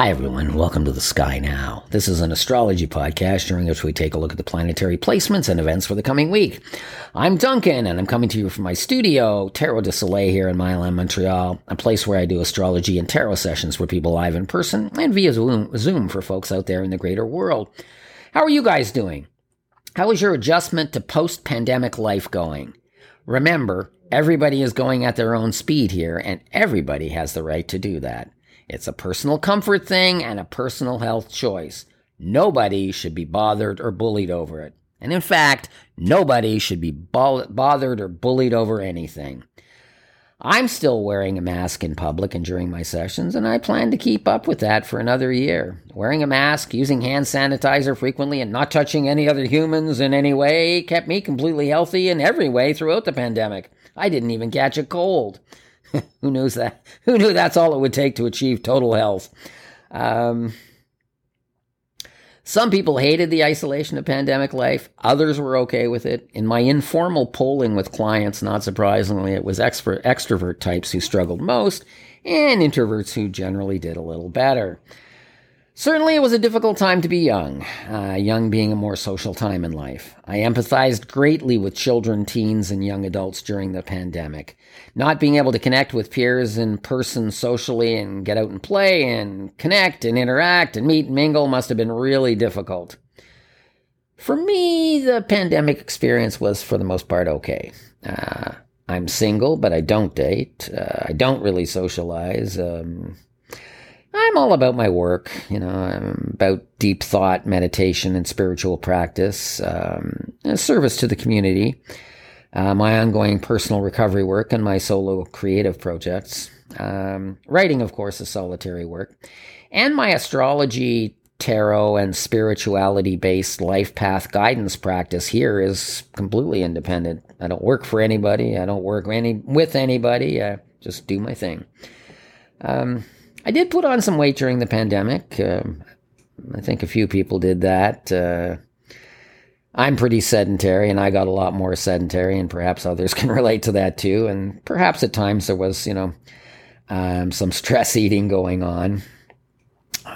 Hi, everyone. Welcome to the Sky Now. This is an astrology podcast during which we take a look at the planetary placements and events for the coming week. I'm Duncan, and I'm coming to you from my studio, Tarot de Soleil, here in Mile End, Montreal, a place where I do astrology and tarot sessions for people live in person and via Zoom for folks out there in the greater world. How are you guys doing? How is your adjustment to post pandemic life going? Remember, everybody is going at their own speed here, and everybody has the right to do that. It's a personal comfort thing and a personal health choice. Nobody should be bothered or bullied over it. And in fact, nobody should be bothered or bullied over anything. I'm still wearing a mask in public and during my sessions, and I plan to keep up with that for another year. Wearing a mask, using hand sanitizer frequently, and not touching any other humans in any way kept me completely healthy in every way throughout the pandemic. I didn't even catch a cold. Who knows that? Who knew that's all it would take to achieve total health? Um, some people hated the isolation of pandemic life. Others were okay with it. In my informal polling with clients, not surprisingly, it was extrovert, extrovert types who struggled most and introverts who generally did a little better. Certainly, it was a difficult time to be young, uh, young being a more social time in life. I empathized greatly with children, teens, and young adults during the pandemic. Not being able to connect with peers in person socially and get out and play and connect and interact and meet and mingle must have been really difficult. For me, the pandemic experience was for the most part okay. Uh, I'm single, but I don't date. Uh, I don't really socialize. Um, I'm all about my work. You know, I'm about deep thought, meditation, and spiritual practice, um, service to the community, uh, my ongoing personal recovery work, and my solo creative projects. Um, writing, of course, is solitary work, and my astrology, tarot, and spirituality based life path guidance practice here is completely independent. I don't work for anybody. I don't work any with anybody. I just do my thing. Um, I did put on some weight during the pandemic. Um, I think a few people did that. Uh, I'm pretty sedentary, and I got a lot more sedentary, and perhaps others can relate to that too. And perhaps at times there was, you know, um, some stress eating going on.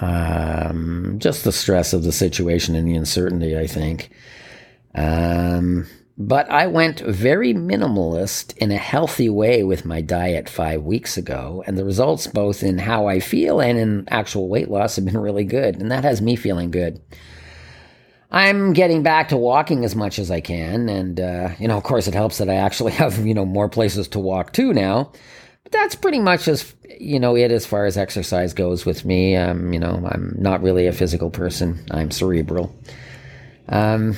Um, just the stress of the situation and the uncertainty, I think. Um, but I went very minimalist in a healthy way with my diet five weeks ago, and the results, both in how I feel and in actual weight loss, have been really good, and that has me feeling good. I'm getting back to walking as much as I can, and uh, you know, of course, it helps that I actually have you know more places to walk to now. But that's pretty much as you know it as far as exercise goes with me. Um, you know, I'm not really a physical person. I'm cerebral. Um,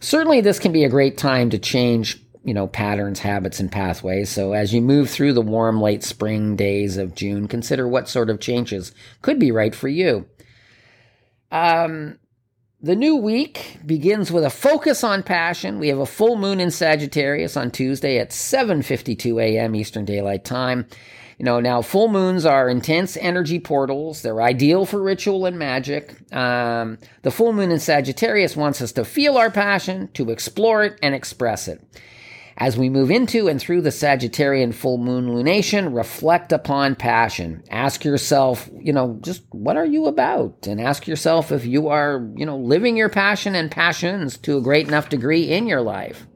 certainly this can be a great time to change you know patterns habits and pathways. So as you move through the warm late spring days of june consider what sort of changes could be right for you. Um, the new week begins with a focus on passion. We have a full moon in sagittarius on tuesday at 7.52 a.m eastern daylight time you know, now full moons are intense energy portals. They're ideal for ritual and magic. Um, the full moon in Sagittarius wants us to feel our passion, to explore it, and express it. As we move into and through the Sagittarian full moon lunation, reflect upon passion. Ask yourself, you know, just what are you about? And ask yourself if you are, you know, living your passion and passions to a great enough degree in your life.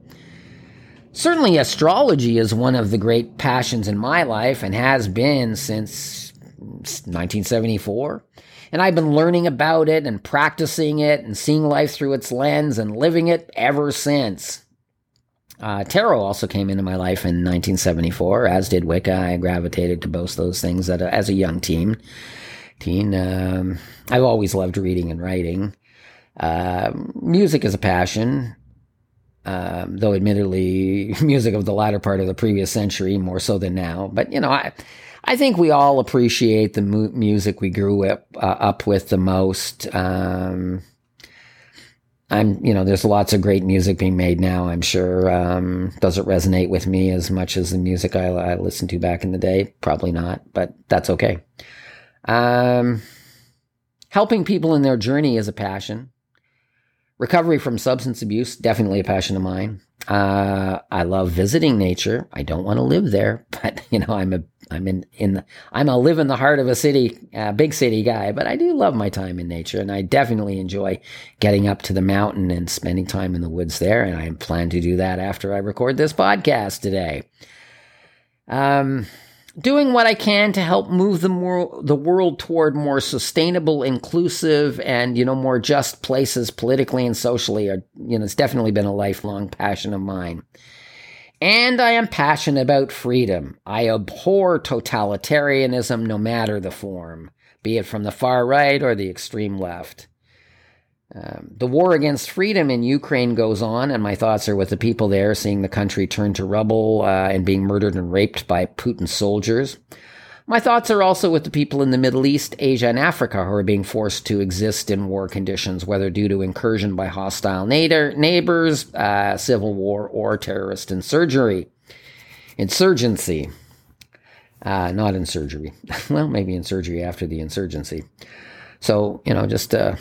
Certainly, astrology is one of the great passions in my life and has been since 1974. And I've been learning about it and practicing it and seeing life through its lens and living it ever since. Uh, tarot also came into my life in 1974, as did Wicca. I gravitated to both those things a, as a young teen. Teen, um, I've always loved reading and writing. Uh, music is a passion um, though admittedly music of the latter part of the previous century more so than now. But you know, I I think we all appreciate the mu- music we grew up uh, up with the most. Um, I'm you know, there's lots of great music being made now. I'm sure. Um, does it resonate with me as much as the music I, I listened to back in the day? Probably not, but that's okay. Um, helping people in their journey is a passion. Recovery from substance abuse, definitely a passion of mine. Uh, I love visiting nature. I don't want to live there, but you know, I'm a, I'm in, in, the, I'm a live in the heart of a city, uh, big city guy, but I do love my time in nature and I definitely enjoy getting up to the mountain and spending time in the woods there. And I plan to do that after I record this podcast today. Um, doing what I can to help move the the world toward more sustainable, inclusive, and you know more just places politically and socially. Are, you know, it's definitely been a lifelong passion of mine. And I am passionate about freedom. I abhor totalitarianism, no matter the form, be it from the far right or the extreme left. Um, the war against freedom in Ukraine goes on, and my thoughts are with the people there, seeing the country turn to rubble uh, and being murdered and raped by Putin's soldiers. My thoughts are also with the people in the Middle East, Asia, and Africa who are being forced to exist in war conditions, whether due to incursion by hostile neighbors, uh, civil war, or terrorist insurgery. Insurgency. Uh, not in surgery. well, maybe in surgery after the insurgency. So, you know, just uh,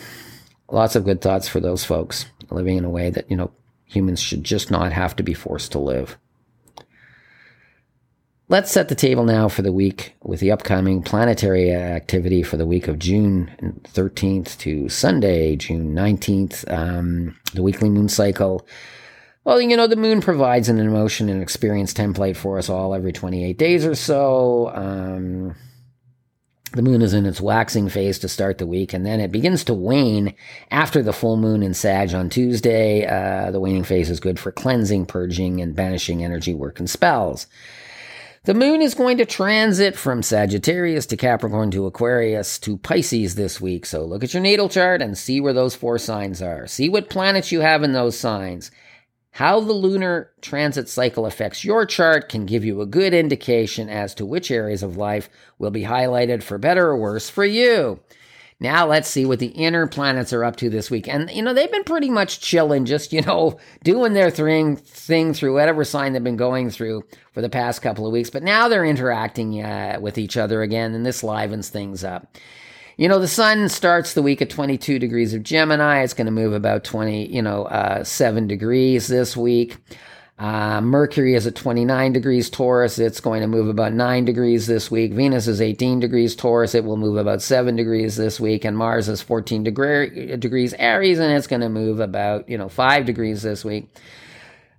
lots of good thoughts for those folks living in a way that, you know, humans should just not have to be forced to live. Let's set the table now for the week with the upcoming planetary activity for the week of June 13th to Sunday, June 19th, um, the weekly moon cycle. Well, you know, the moon provides an emotion and experience template for us all every 28 days or so. Um, the moon is in its waxing phase to start the week, and then it begins to wane after the full moon in Sag on Tuesday. Uh, the waning phase is good for cleansing, purging, and banishing energy work and spells. The moon is going to transit from Sagittarius to Capricorn to Aquarius to Pisces this week. So look at your natal chart and see where those four signs are. See what planets you have in those signs. How the lunar transit cycle affects your chart can give you a good indication as to which areas of life will be highlighted for better or worse for you. Now let's see what the inner planets are up to this week. And, you know, they've been pretty much chilling, just, you know, doing their thing, thing through whatever sign they've been going through for the past couple of weeks. But now they're interacting uh, with each other again, and this livens things up. You know, the sun starts the week at 22 degrees of Gemini. It's going to move about 20, you know, uh, 7 degrees this week. Uh, Mercury is at 29 degrees Taurus. It's going to move about 9 degrees this week. Venus is 18 degrees Taurus. It will move about 7 degrees this week. And Mars is 14 degree, degrees Aries, and it's going to move about, you know, 5 degrees this week.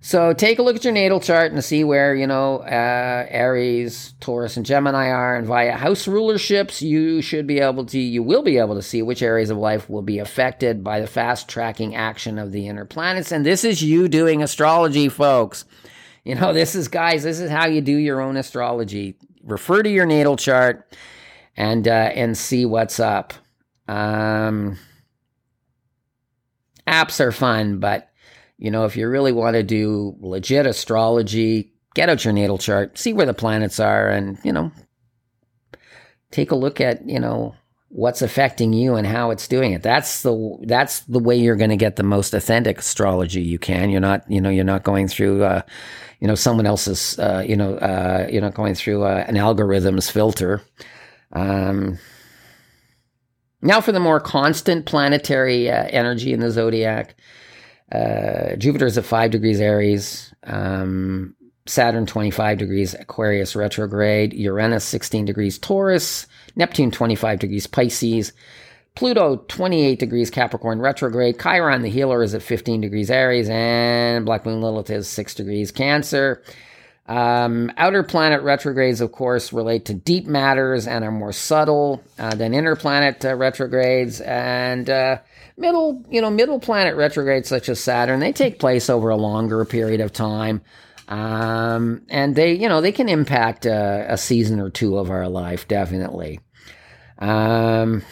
So take a look at your natal chart and see where, you know, uh, Aries, Taurus, and Gemini are. And via house rulerships, you should be able to, you will be able to see which areas of life will be affected by the fast tracking action of the inner planets. And this is you doing astrology, folks. You know, this is, guys, this is how you do your own astrology. Refer to your natal chart and, uh, and see what's up. Um, apps are fun, but you know, if you really want to do legit astrology, get out your natal chart, see where the planets are, and, you know, take a look at, you know, what's affecting you and how it's doing it. That's the that's the way you're going to get the most authentic astrology you can. You're not, you know, you're not going through uh, you know, someone else's uh, you know, uh, you're not going through uh, an algorithm's filter. Um now for the more constant planetary uh, energy in the zodiac. Uh, Jupiter is at 5 degrees Aries. Um, Saturn 25 degrees Aquarius retrograde. Uranus 16 degrees Taurus. Neptune 25 degrees Pisces. Pluto 28 degrees Capricorn retrograde. Chiron the healer is at 15 degrees Aries. And Black Moon Lilith is 6 degrees Cancer. Um, outer planet retrogrades, of course, relate to deep matters and are more subtle uh, than inner planet uh, retrogrades. And uh, middle, you know, middle planet retrogrades such as Saturn, they take place over a longer period of time. Um, and they, you know, they can impact a, a season or two of our life, definitely. Um,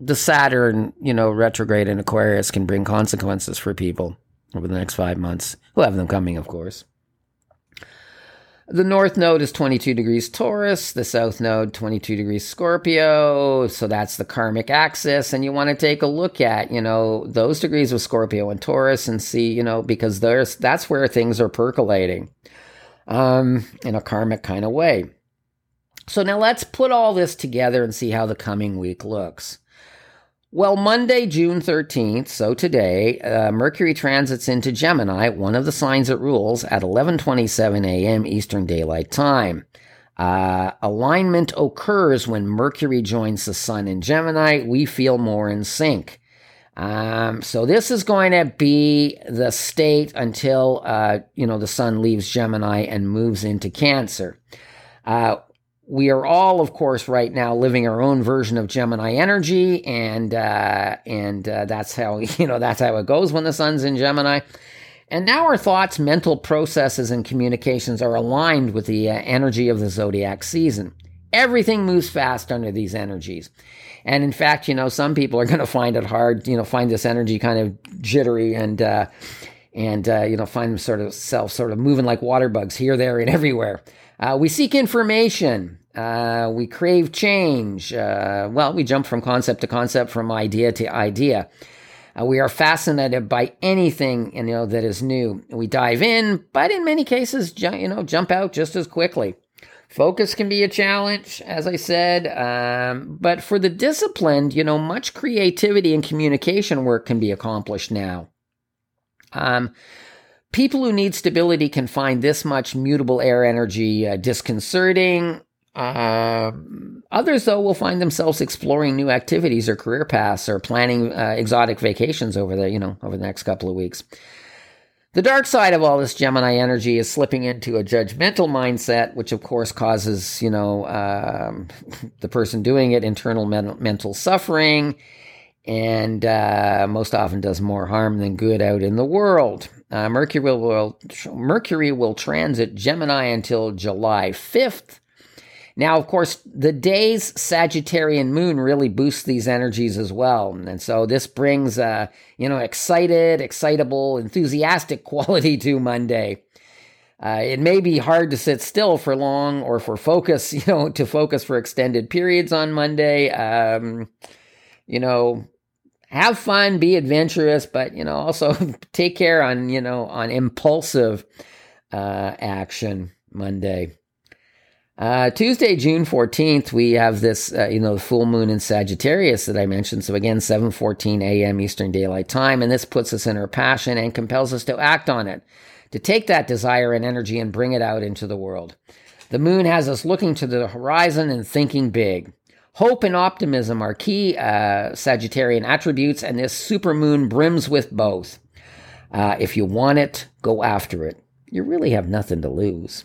the Saturn, you know, retrograde in Aquarius can bring consequences for people over the next five months. We'll have them coming, of course. The north node is 22 degrees Taurus, the south node 22 degrees Scorpio. So that's the karmic axis. And you want to take a look at, you know, those degrees of Scorpio and Taurus and see, you know, because there's that's where things are percolating um, in a karmic kind of way. So now let's put all this together and see how the coming week looks. Well, Monday, June 13th, so today, uh, Mercury transits into Gemini, one of the signs it rules, at 11:27 a.m. Eastern Daylight Time. Uh, alignment occurs when Mercury joins the Sun in Gemini. We feel more in sync. Um, so this is going to be the state until uh, you know the Sun leaves Gemini and moves into Cancer. We are all, of course, right now living our own version of Gemini energy, and uh, and uh, that's how you know that's how it goes when the sun's in Gemini. And now our thoughts, mental processes, and communications are aligned with the uh, energy of the zodiac season. Everything moves fast under these energies. And in fact, you know, some people are going to find it hard, you know, find this energy kind of jittery and, uh, and, uh, you know, find them sort of sort of moving like water bugs here, there, and everywhere. Uh, we seek information. Uh, we crave change. Uh, well, we jump from concept to concept, from idea to idea. Uh, we are fascinated by anything you know that is new. We dive in, but in many cases, ju- you know, jump out just as quickly. Focus can be a challenge, as I said, um, but for the disciplined, you know, much creativity and communication work can be accomplished now. Um, people who need stability can find this much mutable air energy uh, disconcerting. Uh, others, though, will find themselves exploring new activities or career paths or planning uh, exotic vacations over the, you know, over the next couple of weeks. The dark side of all this Gemini energy is slipping into a judgmental mindset, which of course causes, you know, um, the person doing it internal men- mental suffering and uh, most often does more harm than good out in the world. Uh, Mercury will, will Mercury will transit Gemini until July 5th. Now, of course, the day's Sagittarian moon really boosts these energies as well. And so this brings, uh, you know, excited, excitable, enthusiastic quality to Monday. Uh, it may be hard to sit still for long or for focus, you know, to focus for extended periods on Monday. Um, you know, have fun, be adventurous, but, you know, also take care on, you know, on impulsive uh, action Monday. Uh, Tuesday, June 14th, we have this, uh, you know, the full moon in Sagittarius that I mentioned. So again, 7:14 a.m. Eastern Daylight Time, and this puts us in our passion and compels us to act on it, to take that desire and energy and bring it out into the world. The moon has us looking to the horizon and thinking big. Hope and optimism are key uh, Sagittarian attributes, and this super moon brims with both. Uh, if you want it, go after it. You really have nothing to lose.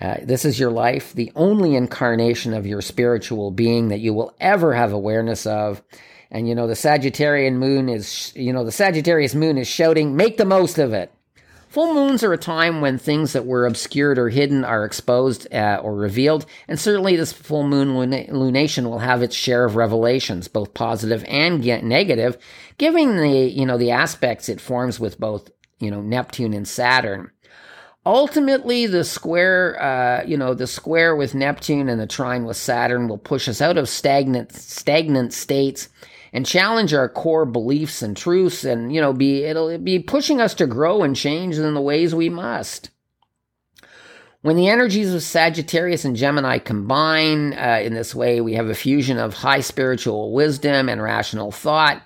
Uh, this is your life, the only incarnation of your spiritual being that you will ever have awareness of. And you know, the Sagittarian moon is, you know, the Sagittarius moon is shouting, make the most of it. Full moons are a time when things that were obscured or hidden are exposed uh, or revealed, and certainly this full moon lunation will have its share of revelations, both positive and negative, giving the you know the aspects it forms with both you know Neptune and Saturn. Ultimately the square uh, you know the square with neptune and the trine with saturn will push us out of stagnant stagnant states and challenge our core beliefs and truths and you know be it'll be pushing us to grow and change in the ways we must when the energies of Sagittarius and Gemini combine uh, in this way, we have a fusion of high spiritual wisdom and rational thought.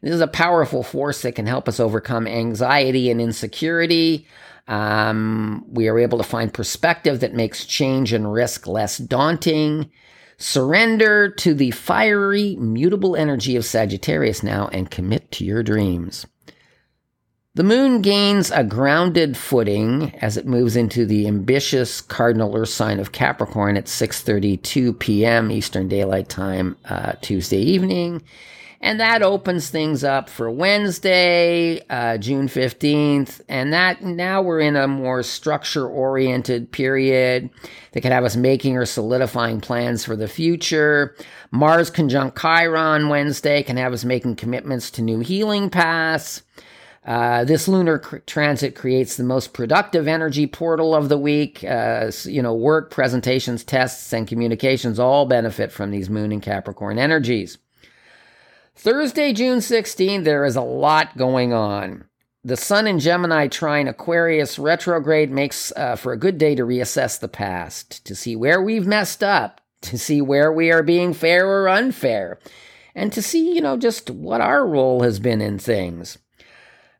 This is a powerful force that can help us overcome anxiety and insecurity, um, we are able to find perspective that makes change and risk less daunting. Surrender to the fiery, mutable energy of Sagittarius now and commit to your dreams. The moon gains a grounded footing as it moves into the ambitious cardinal earth sign of Capricorn at 6:32 p.m. Eastern Daylight Time uh, Tuesday evening and that opens things up for Wednesday, uh, June 15th. And that now we're in a more structure oriented period that can have us making or solidifying plans for the future. Mars conjunct Chiron Wednesday can have us making commitments to new healing paths. Uh, this lunar cr- transit creates the most productive energy portal of the week. Uh, you know, work, presentations, tests, and communications all benefit from these moon and Capricorn energies. Thursday, June 16, there is a lot going on. The Sun in Gemini trine Aquarius retrograde makes uh, for a good day to reassess the past, to see where we've messed up, to see where we are being fair or unfair, and to see, you know, just what our role has been in things.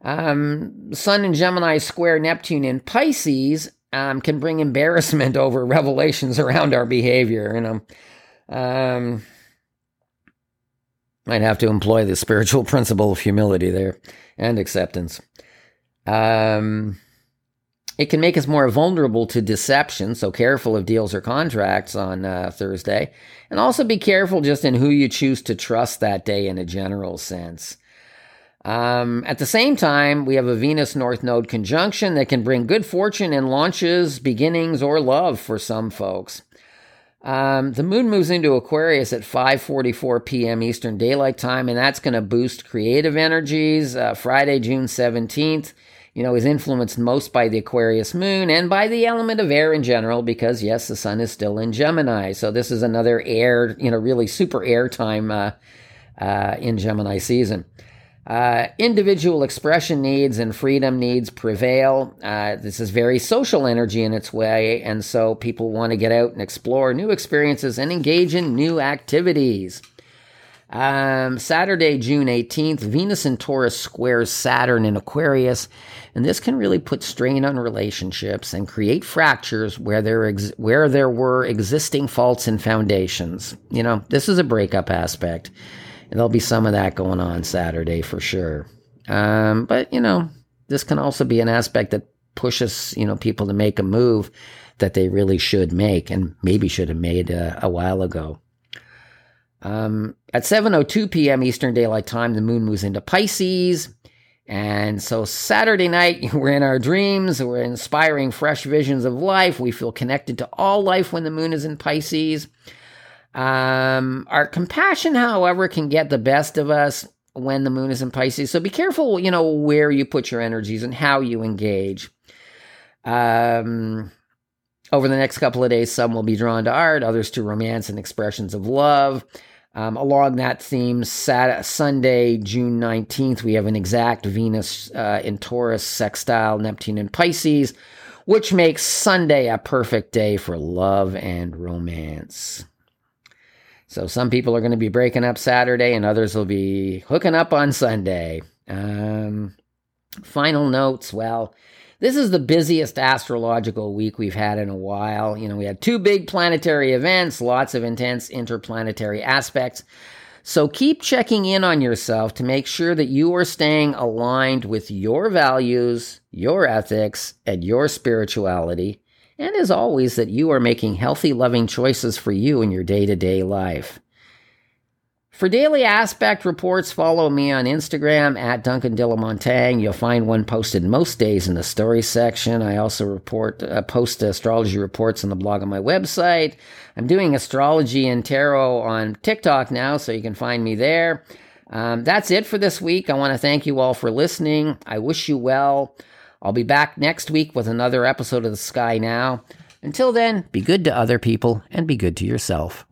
Um, Sun in Gemini square Neptune in Pisces um, can bring embarrassment over revelations around our behavior. You know, um, might have to employ the spiritual principle of humility there and acceptance. Um, it can make us more vulnerable to deception, so careful of deals or contracts on uh, Thursday. And also be careful just in who you choose to trust that day in a general sense. Um, at the same time, we have a Venus North Node conjunction that can bring good fortune in launches, beginnings, or love for some folks. Um, the moon moves into Aquarius at 5:44 p.m. Eastern Daylight Time, and that's going to boost creative energies. Uh, Friday, June 17th, you know, is influenced most by the Aquarius moon and by the element of air in general, because yes, the sun is still in Gemini. So this is another air, you know, really super air time uh, uh, in Gemini season. Uh, individual expression needs and freedom needs prevail. Uh, this is very social energy in its way, and so people want to get out and explore new experiences and engage in new activities. Um, Saturday, June 18th, Venus in Taurus squares Saturn in Aquarius, and this can really put strain on relationships and create fractures where there ex- where there were existing faults and foundations. You know, this is a breakup aspect. There'll be some of that going on Saturday for sure. Um, but, you know, this can also be an aspect that pushes, you know, people to make a move that they really should make and maybe should have made a, a while ago. Um, at 7:02 p.m. Eastern Daylight Time, the moon moves into Pisces, and so Saturday night we're in our dreams. We're inspiring fresh visions of life. We feel connected to all life when the moon is in Pisces. Um, our compassion, however, can get the best of us when the moon is in Pisces. So be careful, you know, where you put your energies and how you engage. Um, over the next couple of days, some will be drawn to art, others to romance and expressions of love. Um, along that theme, Saturday, Sunday, June 19th, we have an exact Venus uh, in Taurus, sextile Neptune in Pisces, which makes Sunday a perfect day for love and romance. So some people are going to be breaking up Saturday and others will be hooking up on Sunday. Um, final notes. Well, this is the busiest astrological week we've had in a while. You know, we had two big planetary events, lots of intense interplanetary aspects. So keep checking in on yourself to make sure that you are staying aligned with your values, your ethics, and your spirituality and as always, that you are making healthy, loving choices for you in your day to day life. For daily aspect reports, follow me on Instagram at Duncan de la Montagne. You'll find one posted most days in the story section. I also report uh, post astrology reports on the blog on my website. I'm doing astrology and tarot on TikTok now, so you can find me there. Um, that's it for this week. I want to thank you all for listening. I wish you well. I'll be back next week with another episode of The Sky Now. Until then, be good to other people and be good to yourself.